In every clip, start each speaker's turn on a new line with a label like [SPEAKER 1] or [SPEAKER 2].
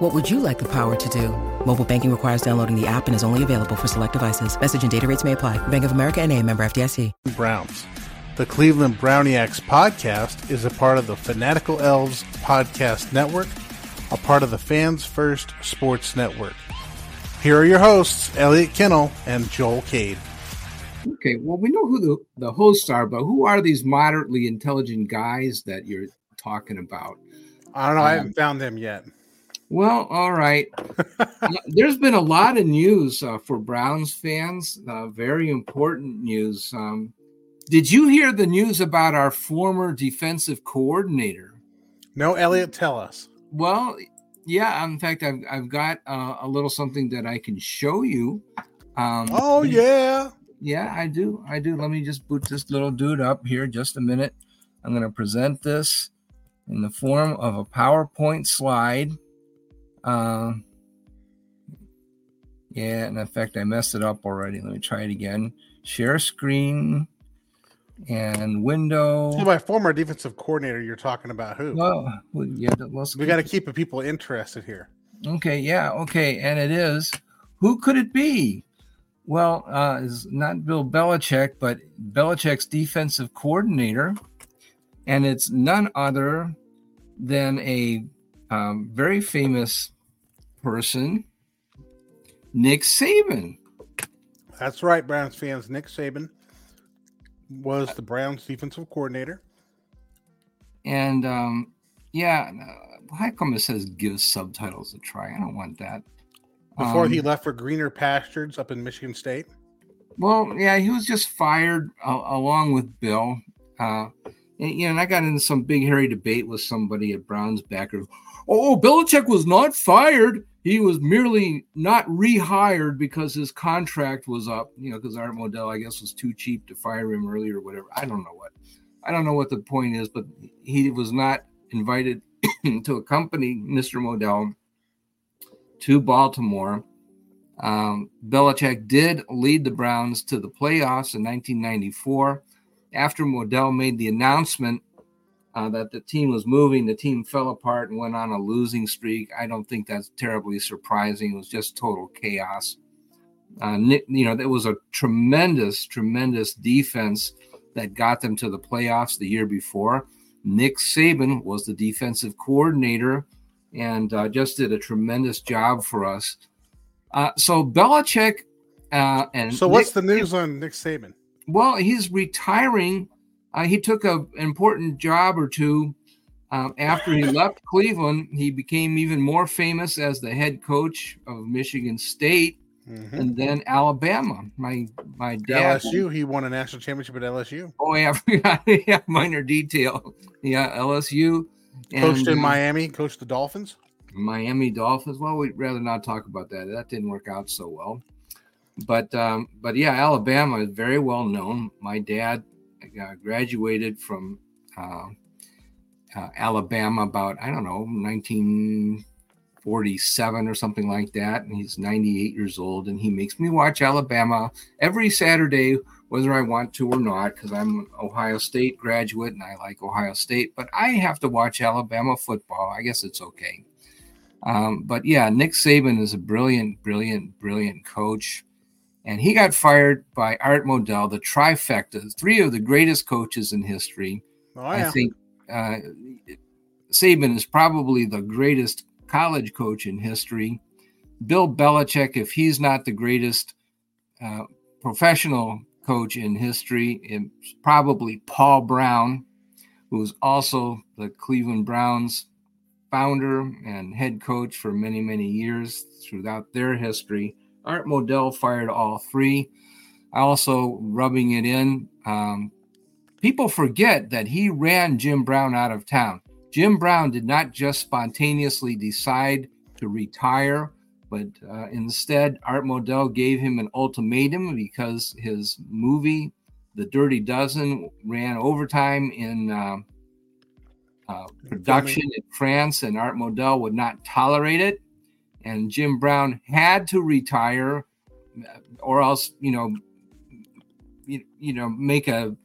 [SPEAKER 1] What would you like the power to do? Mobile banking requires downloading the app and is only available for select devices. Message and data rates may apply. Bank of America and a member FDIC.
[SPEAKER 2] Browns. The Cleveland Browniacs podcast is a part of the Fanatical Elves podcast network, a part of the Fans First Sports Network. Here are your hosts, Elliot Kennel and Joel Cade.
[SPEAKER 3] Okay, well, we know who the, the hosts are, but who are these moderately intelligent guys that you're talking about?
[SPEAKER 2] I don't know. Um, I haven't found them yet.
[SPEAKER 3] Well, all right. uh, there's been a lot of news uh, for Browns fans, uh, very important news. Um, did you hear the news about our former defensive coordinator?
[SPEAKER 2] No, Elliot, tell us.
[SPEAKER 3] Well, yeah. In fact, I've, I've got uh, a little something that I can show you.
[SPEAKER 2] Um, oh, yeah.
[SPEAKER 3] Yeah, I do. I do. Let me just boot this little dude up here just a minute. I'm going to present this in the form of a PowerPoint slide. Uh, yeah, in fact, I messed it up already. Let me try it again. Share screen and window.
[SPEAKER 2] So my former defensive coordinator, you're talking about who?
[SPEAKER 3] Well, yeah, let's
[SPEAKER 2] we got to keep the people interested here.
[SPEAKER 3] Okay, yeah, okay, and it is. Who could it be? Well, uh, is not Bill Belichick, but Belichick's defensive coordinator, and it's none other than a um, very famous person, Nick Saban.
[SPEAKER 2] That's right, Browns fans. Nick Saban was the Browns defensive coordinator.
[SPEAKER 3] And um, yeah, uh, how come it says give subtitles a try? I don't want that.
[SPEAKER 2] Before um, he left for greener pastures up in Michigan State.
[SPEAKER 3] Well, yeah, he was just fired uh, along with Bill. Uh, and, you know, and I got into some big hairy debate with somebody at Browns backer oh, Belichick was not fired. He was merely not rehired because his contract was up, you know, because Art Modell, I guess, was too cheap to fire him earlier or whatever. I don't know what. I don't know what the point is, but he was not invited to accompany Mr. Modell to Baltimore. Um, Belichick did lead the Browns to the playoffs in 1994. After Modell made the announcement uh, that the team was moving. The team fell apart and went on a losing streak. I don't think that's terribly surprising. It was just total chaos. Uh, Nick, you know, there was a tremendous, tremendous defense that got them to the playoffs the year before. Nick Saban was the defensive coordinator and uh, just did a tremendous job for us. Uh, so Belichick uh, and
[SPEAKER 2] so what's Nick, the news on Nick Saban?
[SPEAKER 3] Well, he's retiring uh, he took a, an important job or two um, after he left Cleveland. He became even more famous as the head coach of Michigan State. Mm-hmm. And then Alabama, my my dad.
[SPEAKER 2] LSU, he won a national championship at LSU.
[SPEAKER 3] Oh yeah, yeah, minor detail. Yeah, LSU.
[SPEAKER 2] Coached in uh, Miami, coached the Dolphins.
[SPEAKER 3] Miami Dolphins. Well, we'd rather not talk about that. That didn't work out so well. But um, but yeah, Alabama is very well known. My dad uh, graduated from uh, uh, Alabama about I don't know 1947 or something like that, and he's 98 years old, and he makes me watch Alabama every Saturday, whether I want to or not, because I'm an Ohio State graduate and I like Ohio State, but I have to watch Alabama football. I guess it's okay. Um, but yeah, Nick Saban is a brilliant, brilliant, brilliant coach and he got fired by Art Modell, the trifecta, three of the greatest coaches in history. Oh, yeah. I think uh, Saban is probably the greatest college coach in history. Bill Belichick, if he's not the greatest uh, professional coach in history, it's probably Paul Brown, who's also the Cleveland Browns founder and head coach for many, many years throughout their history. Art Modell fired all three. Also, rubbing it in, um, people forget that he ran Jim Brown out of town. Jim Brown did not just spontaneously decide to retire, but uh, instead, Art Modell gave him an ultimatum because his movie the Dirty Dozen ran overtime in uh, uh, production in France, and Art Modell would not tolerate it. And Jim Brown had to retire, or else, you know, you, you know, make a,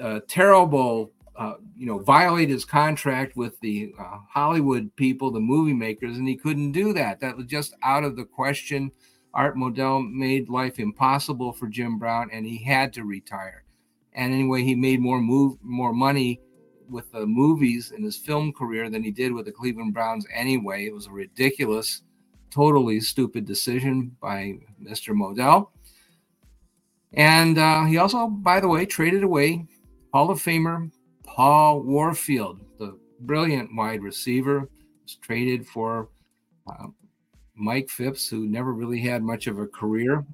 [SPEAKER 3] a terrible, uh, you know, violate his contract with the uh, Hollywood people, the movie makers, and he couldn't do that. That was just out of the question. Art Modell made life impossible for Jim Brown, and he had to retire. And anyway, he made more move more money with the movies in his film career than he did with the Cleveland Browns anyway. It was a ridiculous, totally stupid decision by Mr. Modell. And uh, he also, by the way, traded away Hall of Famer Paul Warfield, the brilliant wide receiver, was traded for uh, Mike Phipps, who never really had much of a career,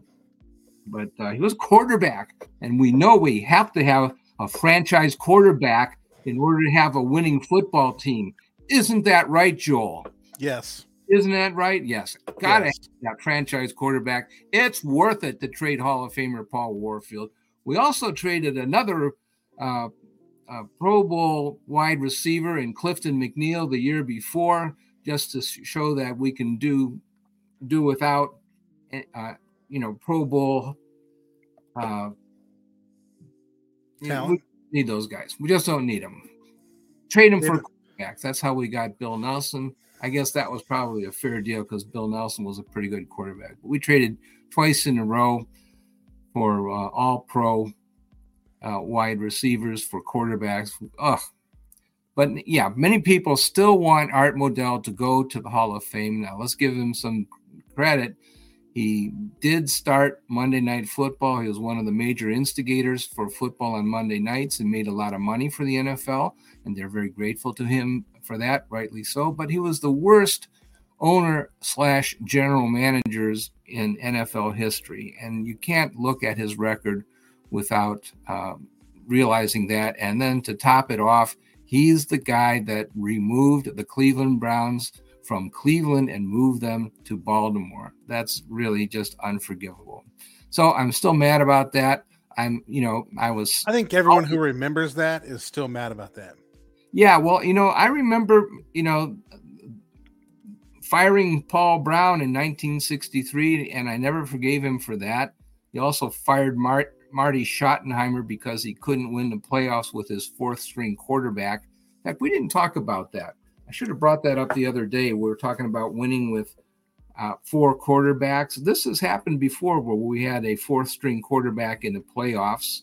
[SPEAKER 3] but uh, he was quarterback. And we know we have to have a franchise quarterback in order to have a winning football team. Isn't that right, Joel?
[SPEAKER 2] Yes.
[SPEAKER 3] Isn't that right? Yes. Got to yes. have that franchise quarterback. It's worth it to trade Hall of Famer Paul Warfield. We also traded another uh, uh, Pro Bowl wide receiver in Clifton McNeil the year before, just to show that we can do do without, eh, uh, you know, Pro Bowl. Uh, we need those guys. We just don't need them. Trade them for quarterbacks. That's how we got Bill Nelsen. I guess that was probably a fair deal because Bill Nelsen was a pretty good quarterback. But we traded twice in a row for uh, all pro uh, wide receivers for quarterbacks. Ugh. But yeah, many people still want Art Modell to go to the Hall of Fame. Now let's give him some credit. He did start Monday Night Football. He was one of the major instigators for football on Monday nights and made a lot of money for the NFL. And they're very grateful to him for that, rightly so. But he was the worst owner slash general managers in NFL history. And you can't look at his record without uh, realizing that. And then to top it off, he's the guy that removed the Cleveland Browns from Cleveland and move them to Baltimore. That's really just unforgivable. So I'm still mad about that. I'm, you know, I was.
[SPEAKER 2] I think everyone who oh. remembers that is still mad about that.
[SPEAKER 3] Yeah, well, you know, I remember, you know, firing Paul Brown in 1963, and I never forgave him for that. He also fired Mart, Marty Schottenheimer because he couldn't win the playoffs with his fourth string quarterback. In fact, we didn't talk about that. I should have brought that up the other day. We were talking about winning with uh, four quarterbacks. This has happened before where we had a fourth string quarterback in the playoffs.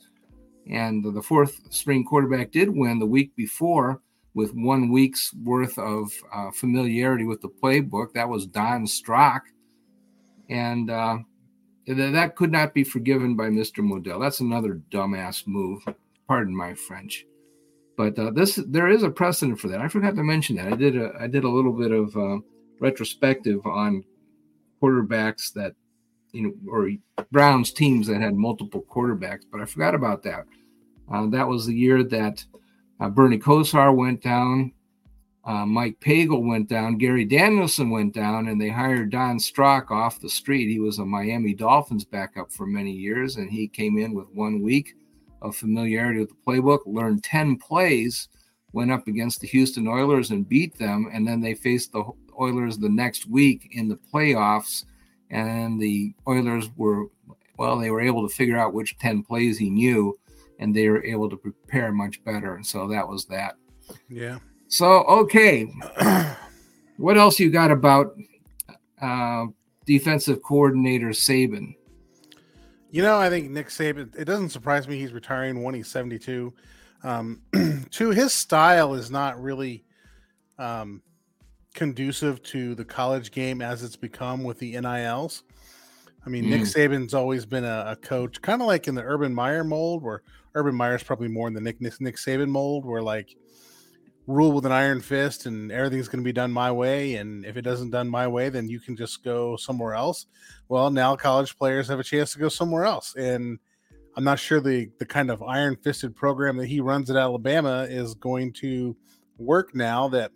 [SPEAKER 3] And the fourth string quarterback did win the week before with one week's worth of uh, familiarity with the playbook. That was Don Strock. And uh, that could not be forgiven by Mr. Modell. That's another dumbass move. Pardon my French. But uh, this there is a precedent for that. I forgot to mention that. I did a I did a little bit of uh, retrospective on quarterbacks that you know or Browns teams that had multiple quarterbacks, but I forgot about that. Uh, that was the year that uh, Bernie Kosar went down, uh, Mike Pagel went down, Gary Danielson went down, and they hired Don Strock off the street. He was a Miami Dolphins backup for many years, and he came in with one week of familiarity with the playbook, learned 10 plays, went up against the Houston Oilers and beat them. And then they faced the Oilers the next week in the playoffs. And the Oilers were, well, they were able to figure out which 10 plays he knew, and they were able to prepare much better. And so that was that.
[SPEAKER 2] Yeah.
[SPEAKER 3] So, okay. what else you got about uh, defensive coordinator Saban?
[SPEAKER 2] You know, I think Nick Saban. It doesn't surprise me he's retiring when he's seventy-two. Um, to his style is not really um, conducive to the college game as it's become with the NILs. I mean, mm. Nick Saban's always been a, a coach, kind of like in the Urban Meyer mold, where Urban Meyer's probably more in the Nick Nick Saban mold, where like rule with an iron fist and everything's going to be done my way and if it doesn't done my way then you can just go somewhere else well now college players have a chance to go somewhere else and i'm not sure the the kind of iron fisted program that he runs at alabama is going to work now that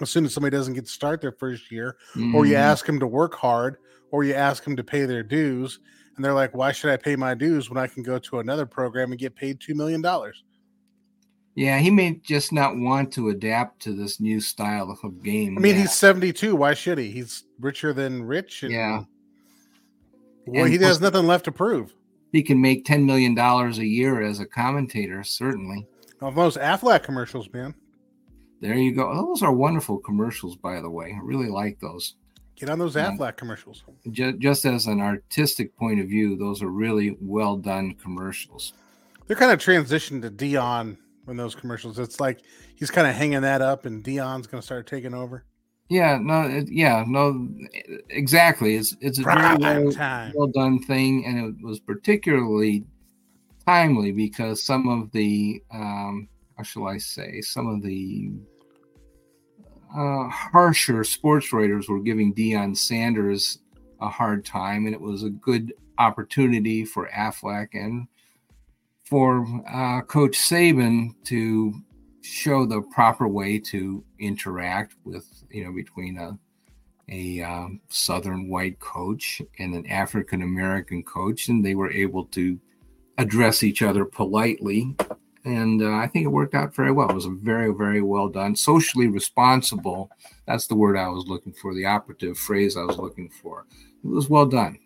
[SPEAKER 2] as soon as somebody doesn't get to start their first year, mm-hmm. or you mm-hmm. ask them to work hard, or you ask them to pay their dues, and they're like, "Why should I pay my dues when I can go to another program and get paid two million dollars?"
[SPEAKER 3] Yeah, he may just not want to adapt to this new style of game.
[SPEAKER 2] I mean, yeah. he's seventy-two. Why should he? He's richer than rich.
[SPEAKER 3] And, yeah.
[SPEAKER 2] Well, and he has nothing left to prove.
[SPEAKER 3] He can make ten million dollars a year as a commentator, certainly.
[SPEAKER 2] Of those Aflac commercials, man.
[SPEAKER 3] There you go. Those are wonderful commercials, by the way. I really like those.
[SPEAKER 2] Get on those Aflac commercials.
[SPEAKER 3] Just, just as an artistic point of view, those are really well done commercials.
[SPEAKER 2] They're kind of transitioned to Deion in those commercials. It's like he's kind of hanging that up, and Deion's going to start taking over.
[SPEAKER 3] Yeah, no, it, yeah, no, exactly. It's it's a Prime very well, well done thing, and it was particularly timely because some of the um, how shall I say, some of the uh, harsher sports writers were giving Deion Sanders a hard time, and it was a good opportunity for Aflac and for uh, Coach Saban to show the proper way to interact with, you know, between a a um, Southern white coach and an African American coach, and they were able to address each other politely and uh, I think it worked out very well. It was a very, very well done, socially responsible. That's the word I was looking for, the operative phrase I was looking for. It was well done.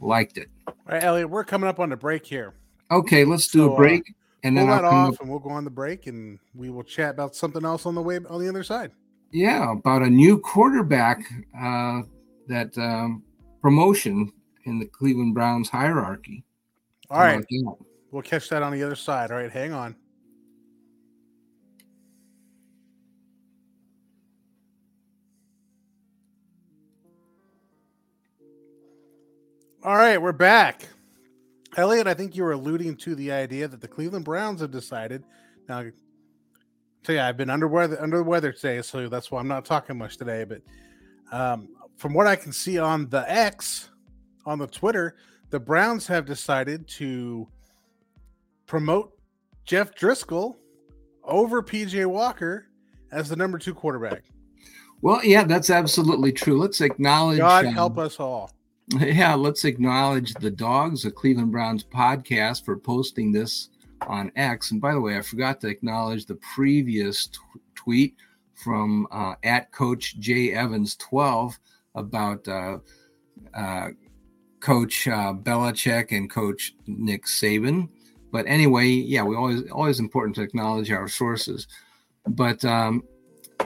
[SPEAKER 3] Liked it.
[SPEAKER 2] All right, Elliot, we're coming up on the break here.
[SPEAKER 3] Okay, let's do so, a break, uh,
[SPEAKER 2] and then I'll off, up... and we'll go on the break, and we will chat about something else on the way on the other side.
[SPEAKER 3] Yeah, about a new quarterback uh, that um, promotion in the Cleveland Browns hierarchy.
[SPEAKER 2] All right. We'll catch that on the other side. All right, hang on. All right, we're back. Elliot, I think you were alluding to the idea that the Cleveland Browns have decided. Now, tell you, I've been under weather under the weather today, so that's why I'm not talking much today. But um, from what I can see on the X, on the Twitter, the Browns have decided to promote Jeff Driskel over PJ Walker as the number two quarterback.
[SPEAKER 3] Well, yeah, that's absolutely true. Let's acknowledge.
[SPEAKER 2] God um, help us all.
[SPEAKER 3] Yeah, let's acknowledge the dogs, the Cleveland Browns podcast, for posting this on X. And by the way, I forgot to acknowledge the previous t- tweet from uh, at Coach J Evans 12 about uh, uh, Coach uh, Belichick and Coach Nick Saban. But anyway, yeah, we always always important to acknowledge our sources. But um,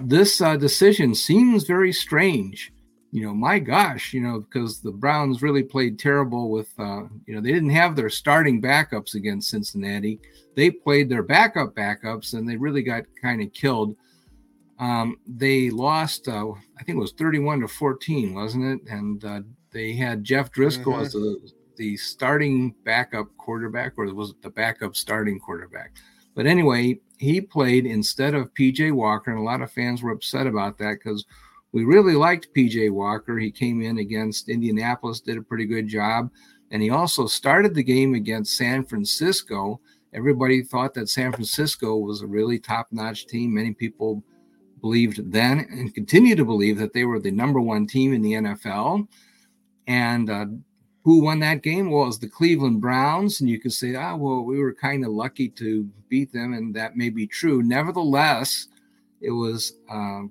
[SPEAKER 3] this uh, decision seems very strange you know, my gosh, you know, because the Browns really played terrible with, uh, you know, they didn't have their starting backups against Cincinnati. They played their backup backups and they really got kind of killed. Um, they lost, uh, I think it was 31 to 14, wasn't it? And uh, they had Jeff mm-hmm. as the, the starting backup quarterback, or was it the backup starting quarterback? But anyway, he played instead of PJ Walker, and a lot of fans were upset about that because we really liked PJ Walker. He came in against Indianapolis, did a pretty good job. And he also started the game against San Francisco. Everybody thought that San Francisco was a really top notch team. Many people believed then and continue to believe that they were the number one team in the NFL. And uh, who won that game? Well, was the Cleveland Browns. And you could say, ah, well, we were kind of lucky to beat them. And that may be true. Nevertheless, it was uh,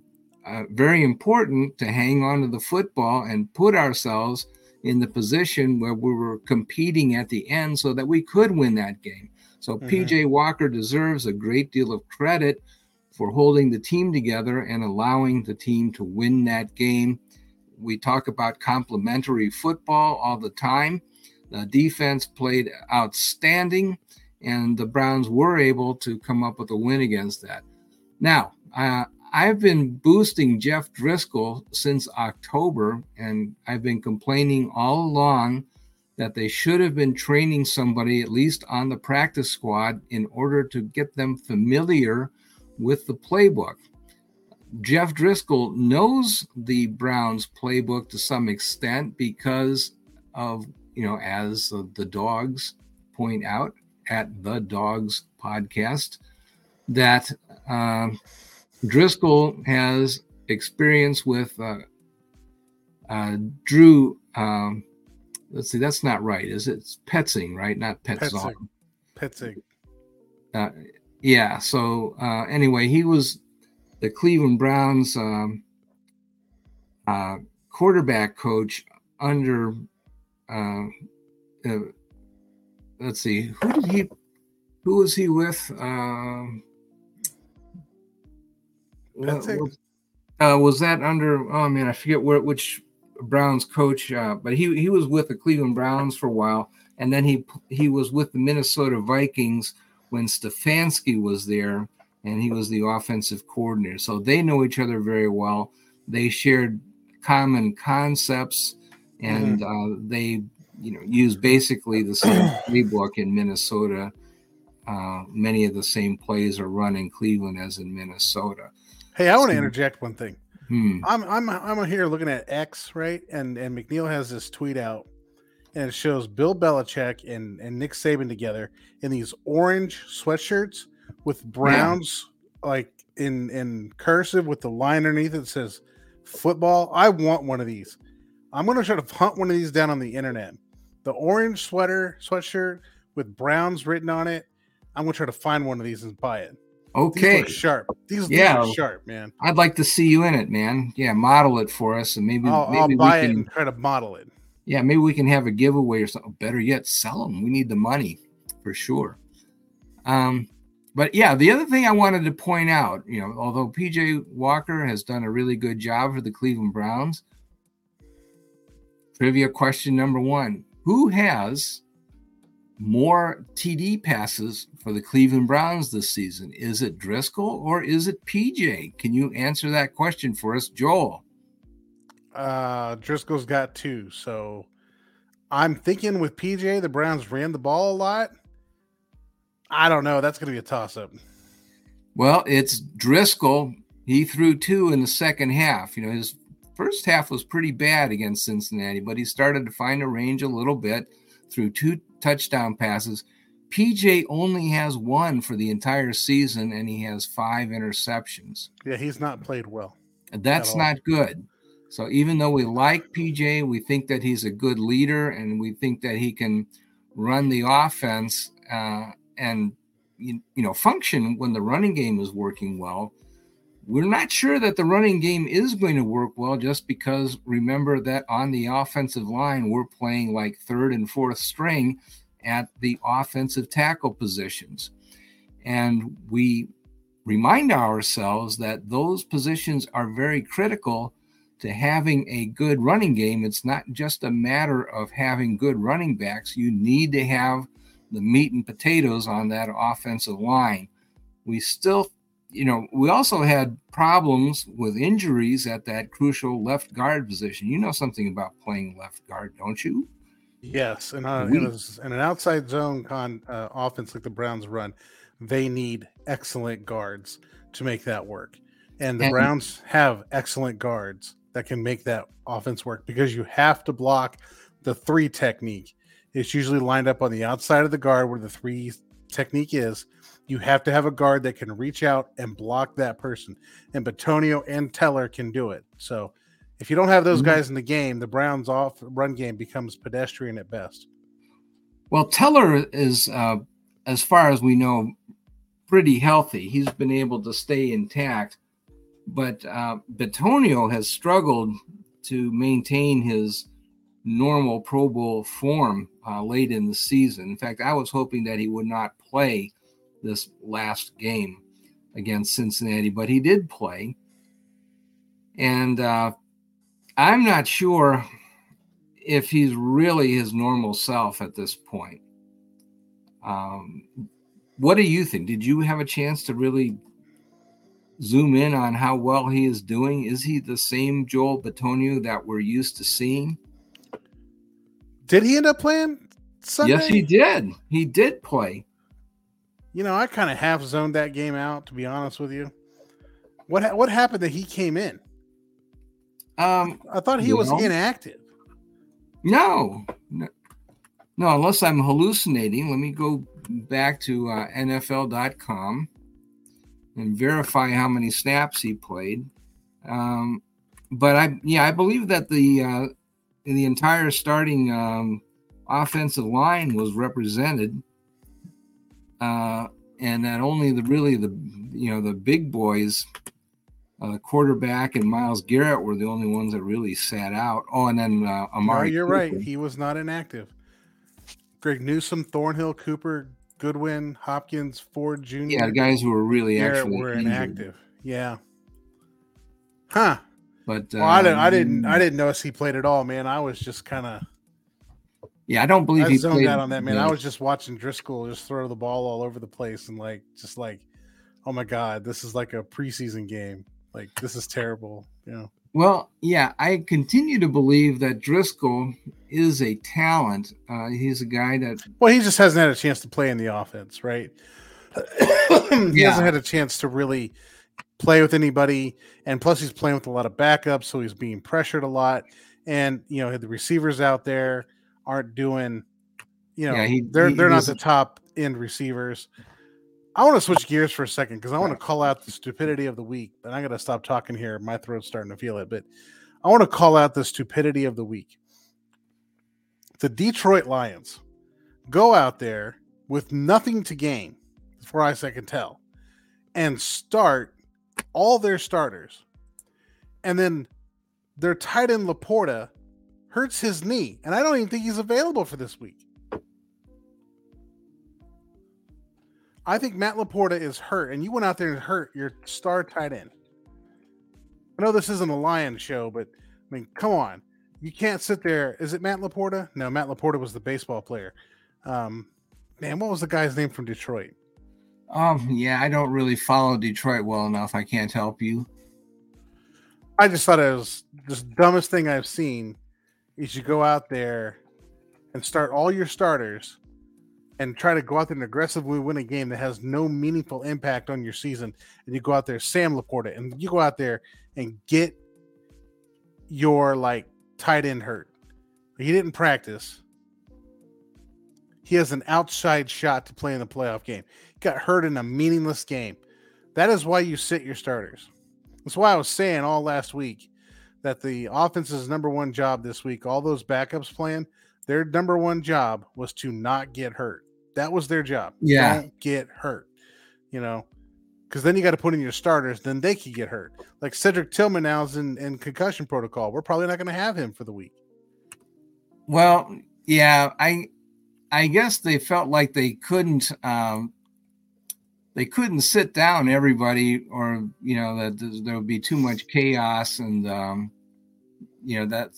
[SPEAKER 3] uh, very important to hang on to the football and put ourselves in the position where we were competing at the end so that we could win that game. So mm-hmm. PJ Walker deserves a great deal of credit for holding the team together and allowing the team to win that game. We talk about complementary football all the time. The defense played outstanding, and the Browns were able to come up with a win against that. Now, uh, I've been boosting Jeff Driskel since October, and I've been complaining all along that they should have been training somebody, at least on the practice squad, in order to get them familiar with the playbook. Jeff Driskel knows the Browns playbook to some extent because of, you know, as the dogs point out at the dogs podcast, that. Uh, Driskel has experience with uh, uh, Drew. Um, let's see, that's not right, is it? It's Petzing, right? Not Petzing.
[SPEAKER 2] Petzing.
[SPEAKER 3] Uh, yeah. So uh, anyway, he was the Cleveland Browns um, uh, quarterback coach under. Uh, uh, let's see, who did he? Who was he with? Um, was, uh, was that under? Oh man, I forget where which Browns coach, uh, but he he was with the Cleveland Browns for a while, and then he he was with the Minnesota Vikings when Stefanski was there, and he was the offensive coordinator. So they know each other very well. They shared common concepts, and mm-hmm. uh, they you know use basically the same playbook in Minnesota. Uh, many of the same plays are run in Cleveland as in Minnesota.
[SPEAKER 2] Hey, I want to interject one thing. Hmm. I'm I'm I'm here looking at X right, and and McNeil has this tweet out, and it shows Bill Belichick and and Nick Saban together in these orange sweatshirts with Browns yeah. like in in cursive with the line underneath it says football. I want one of these. I'm gonna try to hunt one of these down on the internet. The orange sweater sweatshirt with Browns written on it. I'm gonna try to find one of these and buy it.
[SPEAKER 3] Okay.
[SPEAKER 2] These sharp. These, yeah, sharp, man.
[SPEAKER 3] I'd like to see you in it, man. Yeah, model it for us, and maybe
[SPEAKER 2] I'll,
[SPEAKER 3] maybe
[SPEAKER 2] I'll buy can, it and try to model it.
[SPEAKER 3] Yeah, maybe we can have a giveaway or something. Better yet, sell them. We need the money for sure. Um, but yeah, the other thing I wanted to point out, you know, although PJ Walker has done a really good job for the Cleveland Browns, trivia question number one: Who has more TD passes for the Cleveland Browns this season? Is it Driskel or is it PJ? Can you answer that question for us, Joel?
[SPEAKER 2] Uh, Driskel's got two. So I'm thinking with PJ, the Browns ran the ball a lot. I don't know. That's going to be a toss up.
[SPEAKER 3] Well, it's Driskel. He threw two in the second half. You know, his first half was pretty bad against Cincinnati, but he started to find a range a little bit through two touchdown passes. PJ only has one for the entire season and he has five interceptions.
[SPEAKER 2] Yeah, he's not played well.
[SPEAKER 3] That's not good. So even though we like PJ, we think that he's a good leader and we think that he can run the offense uh, and you, you know function when the running game is working well. We're not sure that the running game is going to work well just because remember that on the offensive line, we're playing like third and fourth string at the offensive tackle positions. And we remind ourselves that those positions are very critical to having a good running game. It's not just a matter of having good running backs, you need to have the meat and potatoes on that offensive line. We still you know, we also had problems with injuries at that crucial left guard position. You know something about playing left guard, don't you?
[SPEAKER 2] Yes, and uh, in, a, in, an outside zone con uh, offense like the Browns run, they need excellent guards to make that work. And the and, Browns have excellent guards that can make that offense work because you have to block the three technique. It's usually lined up on the outside of the guard where the three technique is you have to have a guard that can reach out and block that person. And Bitonio and Teller can do it. So if you don't have those mm-hmm. guys in the game, the Browns off run game becomes pedestrian at best.
[SPEAKER 3] Well, Teller is, uh, as far as we know, pretty healthy. He's been able to stay intact, but uh, Bitonio has struggled to maintain his normal Pro Bowl form uh, late in the season. In fact, I was hoping that he would not play this last game against Cincinnati, but he did play. And uh, I'm not sure if he's really his normal self at this point. Um, what do you think? Did you have a chance to really zoom in on how well he is doing? Is he the same Joel Bitonio that we're used to seeing?
[SPEAKER 2] Did he end up playing Sunday?
[SPEAKER 3] Yes, he did. He did play.
[SPEAKER 2] You know, I kind of half zoned that game out, to be honest with you. What what happened that he came in?
[SPEAKER 3] Um,
[SPEAKER 2] I thought he was know, inactive.
[SPEAKER 3] No, no, no, unless I'm hallucinating. Let me go back to uh, NFL.com and verify how many snaps he played. Um, but I, yeah, I believe that the uh, the entire starting um, offensive line was represented, uh, and that only the really the you know the big boys, uh, quarterback and Myles Garrett were the only ones that really sat out. Oh, and then uh, Amari.
[SPEAKER 2] No, you're Cooper. right. He was not inactive. Greg Newsom, Thornhill, Cooper, Goodwin, Hopkins, Ford Jr.
[SPEAKER 3] Yeah, guys who were really Garrett actually
[SPEAKER 2] were inactive. Yeah. Huh.
[SPEAKER 3] But
[SPEAKER 2] well, I didn't. I didn't. I um, didn't notice he played at all, man. I was just kind of.
[SPEAKER 3] Yeah, I don't believe
[SPEAKER 2] I
[SPEAKER 3] he
[SPEAKER 2] zoned out on that, man. I was just watching Driskel just throw the ball all over the place and like, just like, oh my god, this is like a preseason game. Like, this is terrible. You know.
[SPEAKER 3] Well, yeah, I continue to believe that Driskel is a talent. Uh, he's a guy that.
[SPEAKER 2] Well, he just hasn't had a chance to play in the offense, right? he yeah. hasn't had a chance to really play with anybody, and plus he's playing with a lot of backups, so he's being pressured a lot. And you know the receivers out there aren't doing, you know, yeah, he, they're he, they're not the top end receivers. I want to switch gears for a second because I want to call out the stupidity of the week. But I got to stop talking here. My throat's starting to feel it. But I want to call out the stupidity of the week. The Detroit Lions go out there with nothing to gain, as far as I can tell, and start all their starters. And then their tight end Laporta hurts his knee. And I don't even think he's available for this week. I think Matt Laporta is hurt, and you went out there and hurt your star tight end. I know this isn't a lion show, but I mean, come on. You can't sit there. Is it Matt Laporta? No, Matt Laporta was the baseball player. Um, man, what was the guy's name from Detroit?
[SPEAKER 3] Um, yeah, I don't really follow Detroit well enough. I can't help you.
[SPEAKER 2] I just thought it was the dumbest thing I've seen. Is you go out there and start all your starters and try to go out there and aggressively win a game that has no meaningful impact on your season, and you go out there, Sam Laporta, and you go out there and get your like tight end hurt. He didn't practice. He has an outside shot to play in the playoff game got hurt in a meaningless game. That is why you sit your starters. That's why I was saying all last week that the offense's number one job this week, all those backups playing, their number one job was to not get hurt. That was their job.
[SPEAKER 3] Yeah.
[SPEAKER 2] Don't get hurt. You know, because then you got to put in your starters, then they could get hurt. Like Cedric Tillman now is in, in concussion protocol. We're probably not going to have him for the week.
[SPEAKER 3] Well, yeah, I I guess they felt like they couldn't um, they couldn't sit down everybody or you know that there would be too much chaos and um, you know that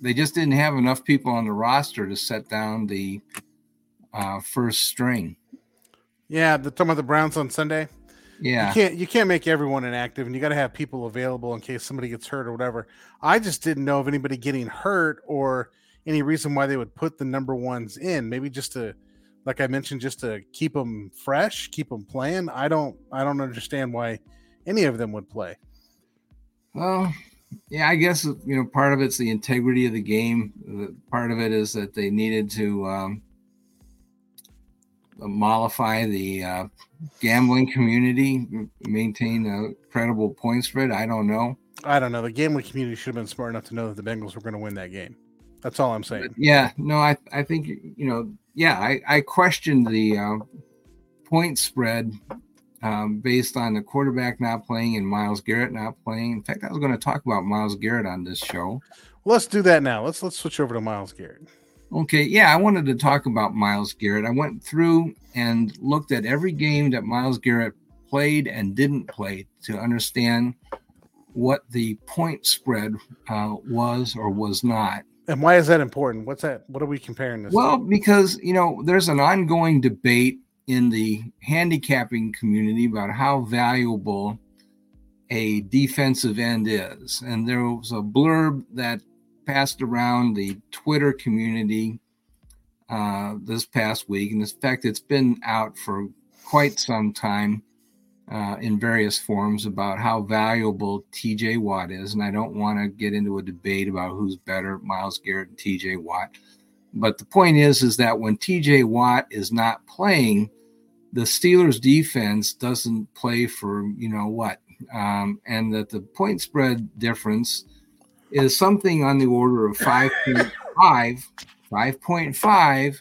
[SPEAKER 3] they just didn't have enough people on the roster to set down the uh, first string.
[SPEAKER 2] Yeah the talking about the browns on sunday?
[SPEAKER 3] Yeah.
[SPEAKER 2] you can't you can't make everyone inactive and you got to have people available in case somebody gets hurt or whatever. I just didn't know of anybody getting hurt or any reason why they would put the number ones in maybe just to like I mentioned, just to keep them fresh, keep them playing. I don't, I don't understand why any of them would play.
[SPEAKER 3] Well, yeah, I guess you know part of it's the integrity of the game. Part of it is that they needed to um, mollify the uh, gambling community, maintain a credible point spread. I don't know.
[SPEAKER 2] I don't know. The gambling community should have been smart enough to know that the Bengals were going to win that game. That's all I'm saying.
[SPEAKER 3] Yeah, no, I I think you know yeah, I, I questioned the uh, point spread um, based on the quarterback not playing and Myles Garrett not playing. In fact, I was going to talk about Myles Garrett on this show.
[SPEAKER 2] Let's do that now. Let's let's switch over to Myles Garrett.
[SPEAKER 3] Okay, yeah, I wanted to talk about Myles Garrett. I went through and looked at every game that Myles Garrett played and didn't play to understand what the point spread uh, was or was not.
[SPEAKER 2] And why is that important? What's that? What are we comparing this?
[SPEAKER 3] Well,
[SPEAKER 2] to?
[SPEAKER 3] because you know, there's an ongoing debate in the handicapping community about how valuable a defensive end is. And there was a blurb that passed around the Twitter community uh, this past week. And in fact, it's been out for quite some time uh, in various forms about how valuable TJ Watt is. And I don't want to get into a debate about who's better, Myles Garrett and TJ Watt. But the point is, is that when TJ Watt is not playing, the Steelers defense doesn't play for, you know, what, um, and that the point spread difference is something on the order of 5.5, 5.5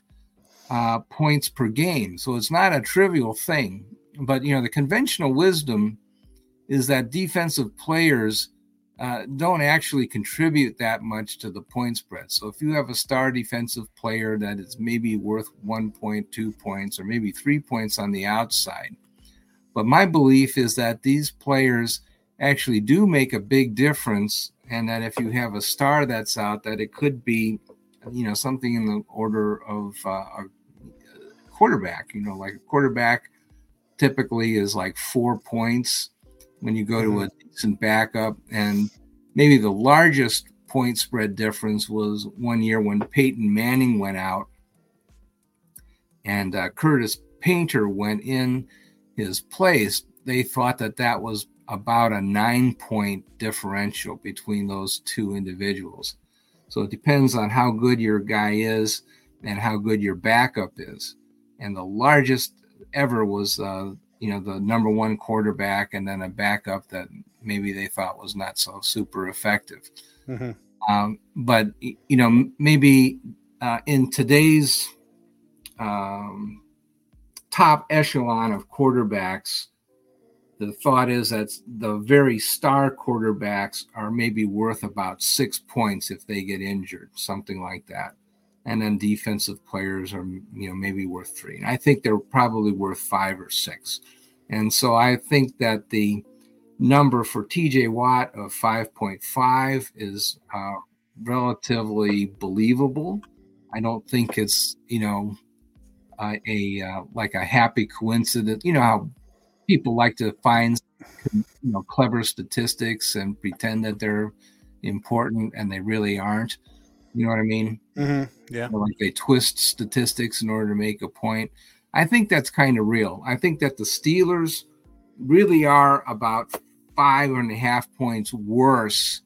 [SPEAKER 3] uh, points per game. So it's not a trivial thing. But, you know, the conventional wisdom is that defensive players uh, don't actually contribute that much to the point spread. So if you have a star defensive player that is maybe worth 1.2 points or maybe three points on the outside, but my belief is that these players actually do make a big difference, and that if you have a star that's out, that it could be, you know, something in the order of uh, a quarterback. You know, like a quarterback typically is like four points when you go to a mm-hmm. decent backup, and maybe the largest point spread difference was one year when Peyton Manning went out and uh, Curtis Painter went in his place, they thought that that was about a nine point differential between those two individuals. So it depends on how good your guy is and how good your backup is. And the largest ever was, uh, you know, the number one quarterback and then a backup that maybe they thought was not so super effective. Mm-hmm. Um, but, you know, maybe uh, in today's um, top echelon of quarterbacks, the thought is that the very star quarterbacks are maybe worth about six points if they get injured, something like that. And then defensive players are, you know, maybe worth three. I think they're probably worth five or six. And so I think that the number for TJ Watt of 5.5 is uh, relatively believable. I don't think it's, you know, uh, a uh, like a happy coincidence. You know how people like to find you know clever statistics and pretend that they're important and they really aren't. You know what I mean?
[SPEAKER 2] Mm-hmm. Yeah.
[SPEAKER 3] Or like they twist statistics in order to make a point. I think that's kind of real. I think that the Steelers really are about five and a half points worse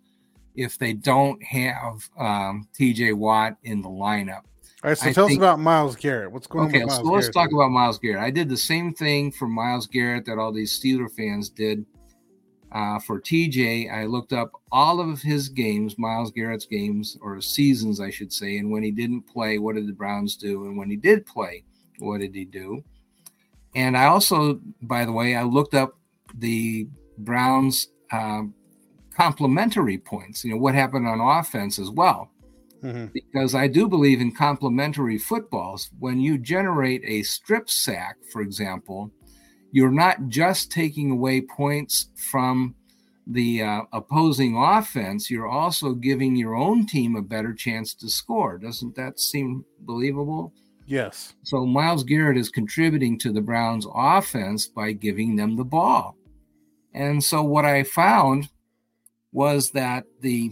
[SPEAKER 3] if they don't have um, TJ Watt in the lineup.
[SPEAKER 2] All right, so I tell think, us about Myles Garrett. What's going
[SPEAKER 3] okay,
[SPEAKER 2] on?
[SPEAKER 3] Okay, so let's talk about Myles Garrett. I did the same thing for Myles Garrett that all these Steeler fans did uh, for TJ. I looked up all of his games, Myles Garrett's games or seasons, I should say, and when he didn't play, what did the Browns do? And when he did play, what did he do? And I also, by the way, I looked up the Browns' uh, complementary points. You know what happened on offense as well mm-hmm. because I do believe in complementary footballs. When you generate a strip sack, for example, you're not just taking away points from the uh, opposing offense, you're also giving your own team a better chance to score. Doesn't that seem believable?
[SPEAKER 2] Yes.
[SPEAKER 3] So Myles Garrett is contributing to the Browns offense by giving them the ball. And so what I found was that the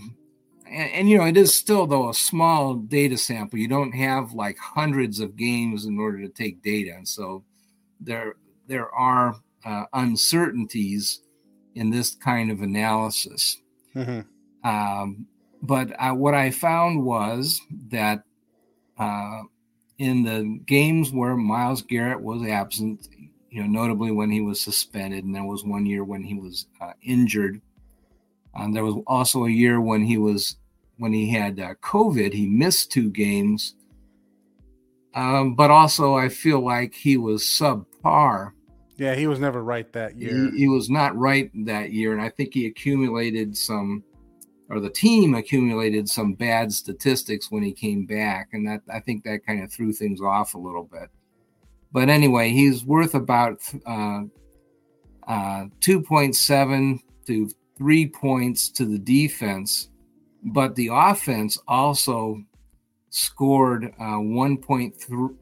[SPEAKER 3] and, and, you know it is still though a small data sample you don't have like hundreds of games in order to take data and so there there are uh, uncertainties in this kind of analysis mm-hmm. um, but I, what i found was that uh, in the games where Myles garrett was absent you know notably when he was suspended and there was one year when he was uh, injured um, there was also a year when he was when he had uh, COVID. He missed two games, um, but also I feel like he was subpar.
[SPEAKER 2] Yeah, he was never right that year.
[SPEAKER 3] He, he was not right that year, and I think he accumulated some, or the team accumulated some bad statistics when he came back, and that I think that kind of threw things off a little bit. But anyway, he's worth about uh, uh, 2.7 to three points to the defense, but the offense also scored uh, 1.3,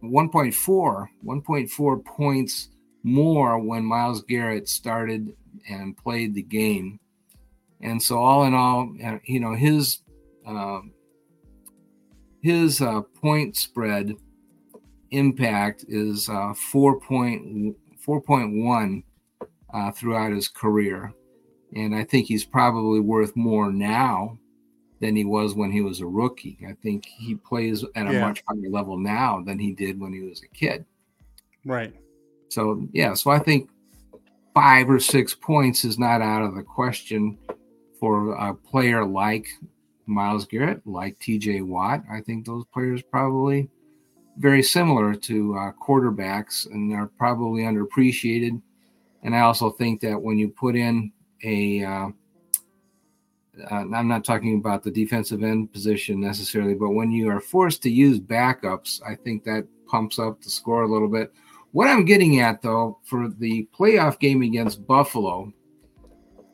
[SPEAKER 3] 1.4, 1.4 points more when Myles Garrett started and played the game. And so, all in all, uh, you know, his uh, his uh, point spread impact is uh, 4.4.1 uh, throughout his career and I think he's probably worth more now than he was when he was a rookie. I think he plays at a yeah. much higher level now than he did when he was a kid.
[SPEAKER 2] Right.
[SPEAKER 3] So yeah, so I think five or six points is not out of the question for a player like Myles Garrett, like TJ Watt. I think those players probably very similar to uh, quarterbacks and are probably underappreciated. And I also think that when you put in a, uh, uh, I'm not talking about the defensive end position necessarily, but when you are forced to use backups, I think that pumps up the score a little bit. What I'm getting at, though, for the playoff game against Buffalo,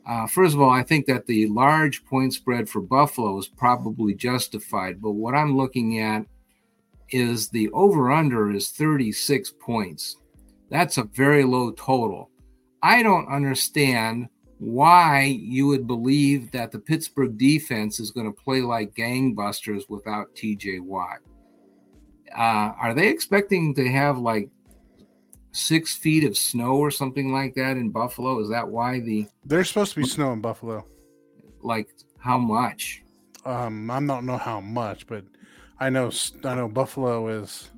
[SPEAKER 3] uh, first of all, I think that the large point spread for Buffalo is probably justified. But what I'm looking at is the over under is 36 points. That's a very low total. I don't understand why you would believe that the Pittsburgh defense is going to play like gangbusters without TJ Watt. Uh, are they expecting to have like six feet of snow or something like that in Buffalo? Is that why the
[SPEAKER 2] there's supposed to be snow in Buffalo?
[SPEAKER 3] Like how much?
[SPEAKER 2] Um, I don't know how much, but I know I know Buffalo is.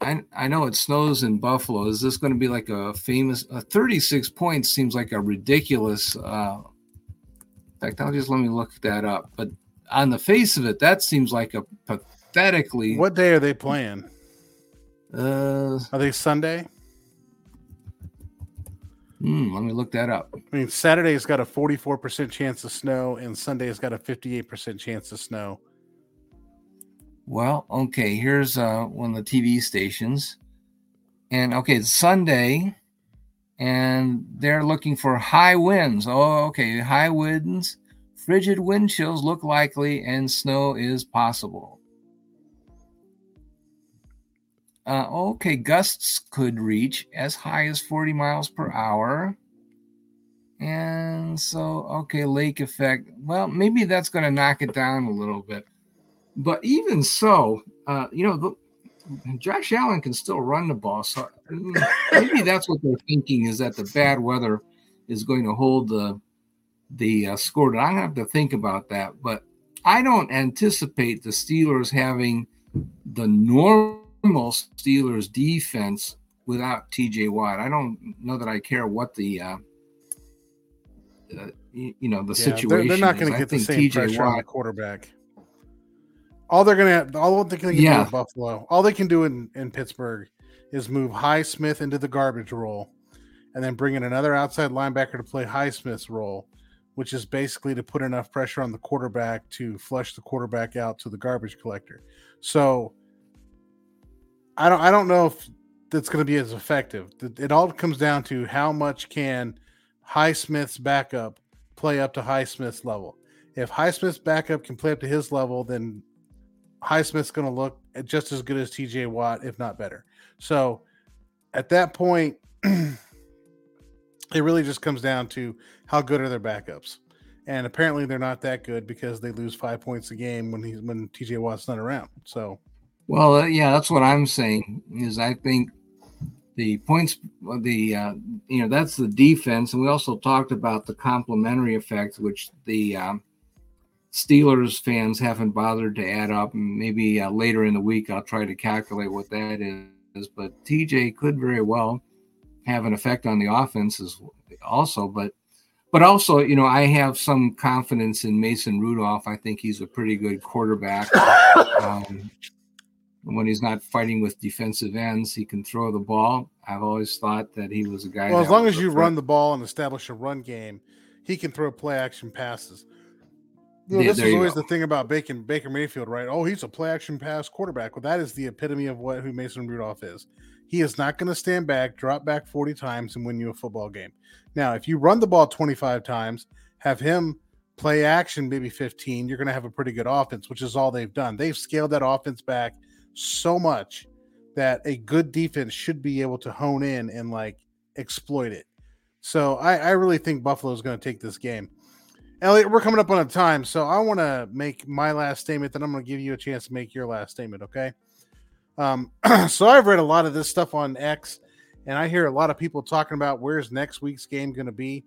[SPEAKER 3] I I know it snows in Buffalo. Is this going to be like a famous? A 36 points seems like a ridiculous. Uh, in fact, I'll just let me look that up. But on the face of it, that seems like a pathetically.
[SPEAKER 2] What day are they playing?
[SPEAKER 3] Uh,
[SPEAKER 2] are they Sunday?
[SPEAKER 3] Hmm, let me look that up.
[SPEAKER 2] I mean, Saturday's got a 44% chance of snow, and Sunday's got a 58% chance of snow.
[SPEAKER 3] Well, okay, here's uh, one of the TV stations. And okay, it's Sunday, and they're looking for high winds. Oh, okay, high winds, frigid wind chills look likely, and snow is possible. Uh, okay, gusts could reach as high as 40 miles per hour. And so, okay, lake effect. Well, maybe that's going to knock it down a little bit. But even so, uh, you know, the, Josh Allen can still run the ball. So maybe that's what they're thinking is that the bad weather is going to hold the the uh, score. I'm gonna have to think about that. But I don't anticipate the Steelers having the normal Steelers defense without T.J. Watt. I don't know that I care what the uh, uh, you, you, know the yeah, situation.
[SPEAKER 2] They're, they're not going to get the same pressure Watt, on the quarterback. All they're gonna, all they can yeah. do in Buffalo, all they can do in, in Pittsburgh is move Highsmith into the garbage role, and then bring in another outside linebacker to play Highsmith's role, which is basically to put enough pressure on the quarterback to flush the quarterback out to the garbage collector. So, I don't, I don't know if that's going to be as effective. It all comes down to how much can Highsmith's backup play up to Highsmith's level. If Highsmith's backup can play up to his level, then Highsmith's going to look just as good as TJ Watt, if not better. So at that point, it really just comes down to how good are their backups. And apparently they're not that good because they lose five points a game when he's when TJ Watt's not around. So,
[SPEAKER 3] well, uh, yeah, that's what I'm saying. Is I think the points, the uh, you know, that's the defense, and we also talked about the complementary effect, which the um, Steelers fans haven't bothered to add up. Maybe uh, later in the week I'll try to calculate what that is. But TJ could very well have an effect on the offense as also. But but also, you know, I have some confidence in Mason Rudolph. I think he's a pretty good quarterback. Um, when he's not fighting with defensive ends, he can throw the ball. I've always thought that he was a guy.
[SPEAKER 2] Well, as long as you run the ball and establish a run game, he can throw play action passes. You know, this is always go. the thing about Bacon, Baker Mayfield, right? Oh, he's a play action pass quarterback. Well, that is the epitome of what who Mason Rudolph is. He is not going to stand back, drop back 40 times, and win you a football game. Now, if you run the ball 25 times, have him play action maybe 15, you're going to have a pretty good offense, which is all they've done. They've scaled that offense back so much that a good defense should be able to hone in and like exploit it. So I, I really think Buffalo is going to take this game. Elliot, we're coming up on a time, so I want to make my last statement. Then I'm going to give you a chance to make your last statement. Okay. Um, so I've read a lot of this stuff on X, and I hear a lot of people talking about where's next week's game going to be.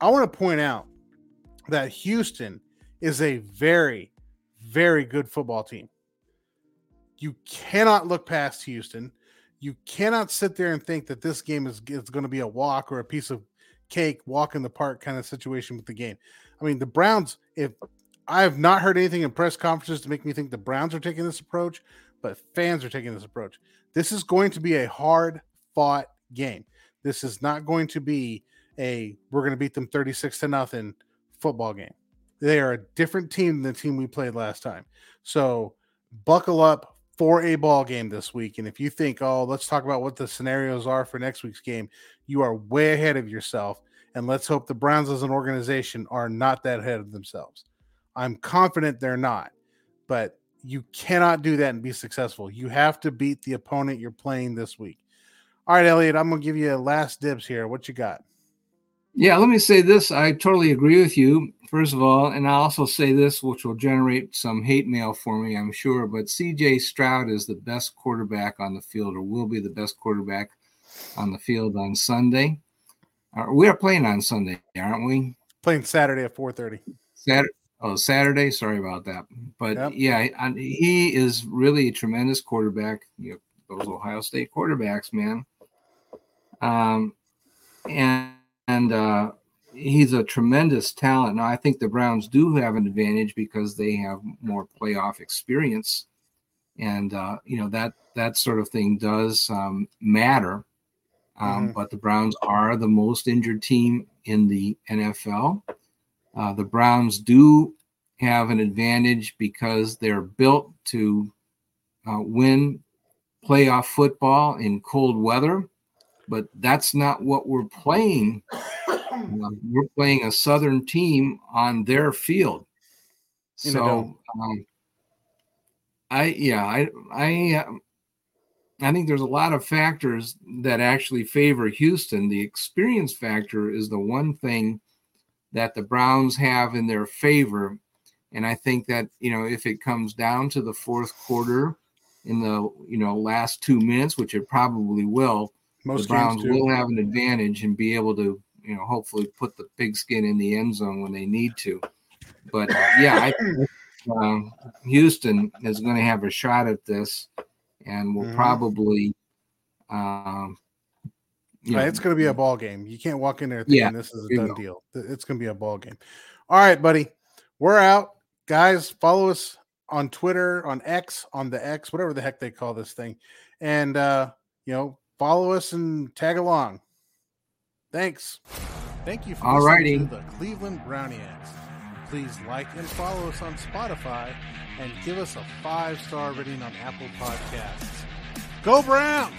[SPEAKER 2] I want to point out that Houston is a very, very good football team. You cannot look past Houston. You cannot sit there and think that this game is, is going to be a walk or a piece of cake, walk in the park kind of situation with the game. I mean, the Browns, if I have not heard anything in press conferences to make me think the Browns are taking this approach, but fans are taking this approach. This is going to be a hard fought game. This is not going to be a we're going to beat them 36 to nothing football game. They are a different team than the team we played last time. So buckle up for a ball game this week. And if you think, oh, let's talk about what the scenarios are for next week's game, you are way ahead of yourself. And let's hope the Browns as an organization are not that ahead of themselves. I'm confident they're not, but you cannot do that and be successful. You have to beat the opponent you're playing this week. All right, Elliot, I'm going to give you a last dibs here. What you got?
[SPEAKER 3] Yeah, let me say this. I totally agree with you, first of all. And I'll also say this, which will generate some hate mail for me, I'm sure. But CJ Stroud is the best quarterback on the field, or will be the best quarterback on the field on Sunday. Uh, we are playing on Sunday, aren't we?
[SPEAKER 2] Playing Saturday at 4:30.
[SPEAKER 3] Saturday. Oh, Saturday. Sorry about that. But yep. yeah, he is really a tremendous quarterback. You know, those Ohio State quarterbacks, man. Um, and and uh, he's a tremendous talent. Now, I think the Browns do have an advantage because they have more playoff experience, and uh, you know that that sort of thing does um, matter. Um, mm-hmm. But the Browns are the most injured team in the NFL. Uh, the Browns do have an advantage because they're built to uh, win playoff football in cold weather but that's not what we're playing. Um, we're playing a Southern team on their field. So, um, I yeah, I I I think there's a lot of factors that actually favor Houston. The experience factor is the one thing that the Browns have in their favor, and I think that you know if it comes down to the fourth quarter in the you know last two minutes, which it probably will most the Browns will have an advantage and be able to, you know, hopefully put the pigskin in the end zone when they need to. But uh, yeah, I um, Houston is going to have a shot at this, and will mm-hmm. probably. Um,
[SPEAKER 2] right, it's going to be a ball game. You can't walk in there thinking yeah, this is a done deal. It's going to be a ball game. All right, buddy, we're out, guys. Follow us on Twitter, on X, on the X, whatever the heck they call this thing, and uh, you know, follow us and tag along. Thanks. Thank you for listening to the Cleveland Browniacs. Please like and follow us on Spotify and give us a five star rating on Apple Podcasts. Go Browns!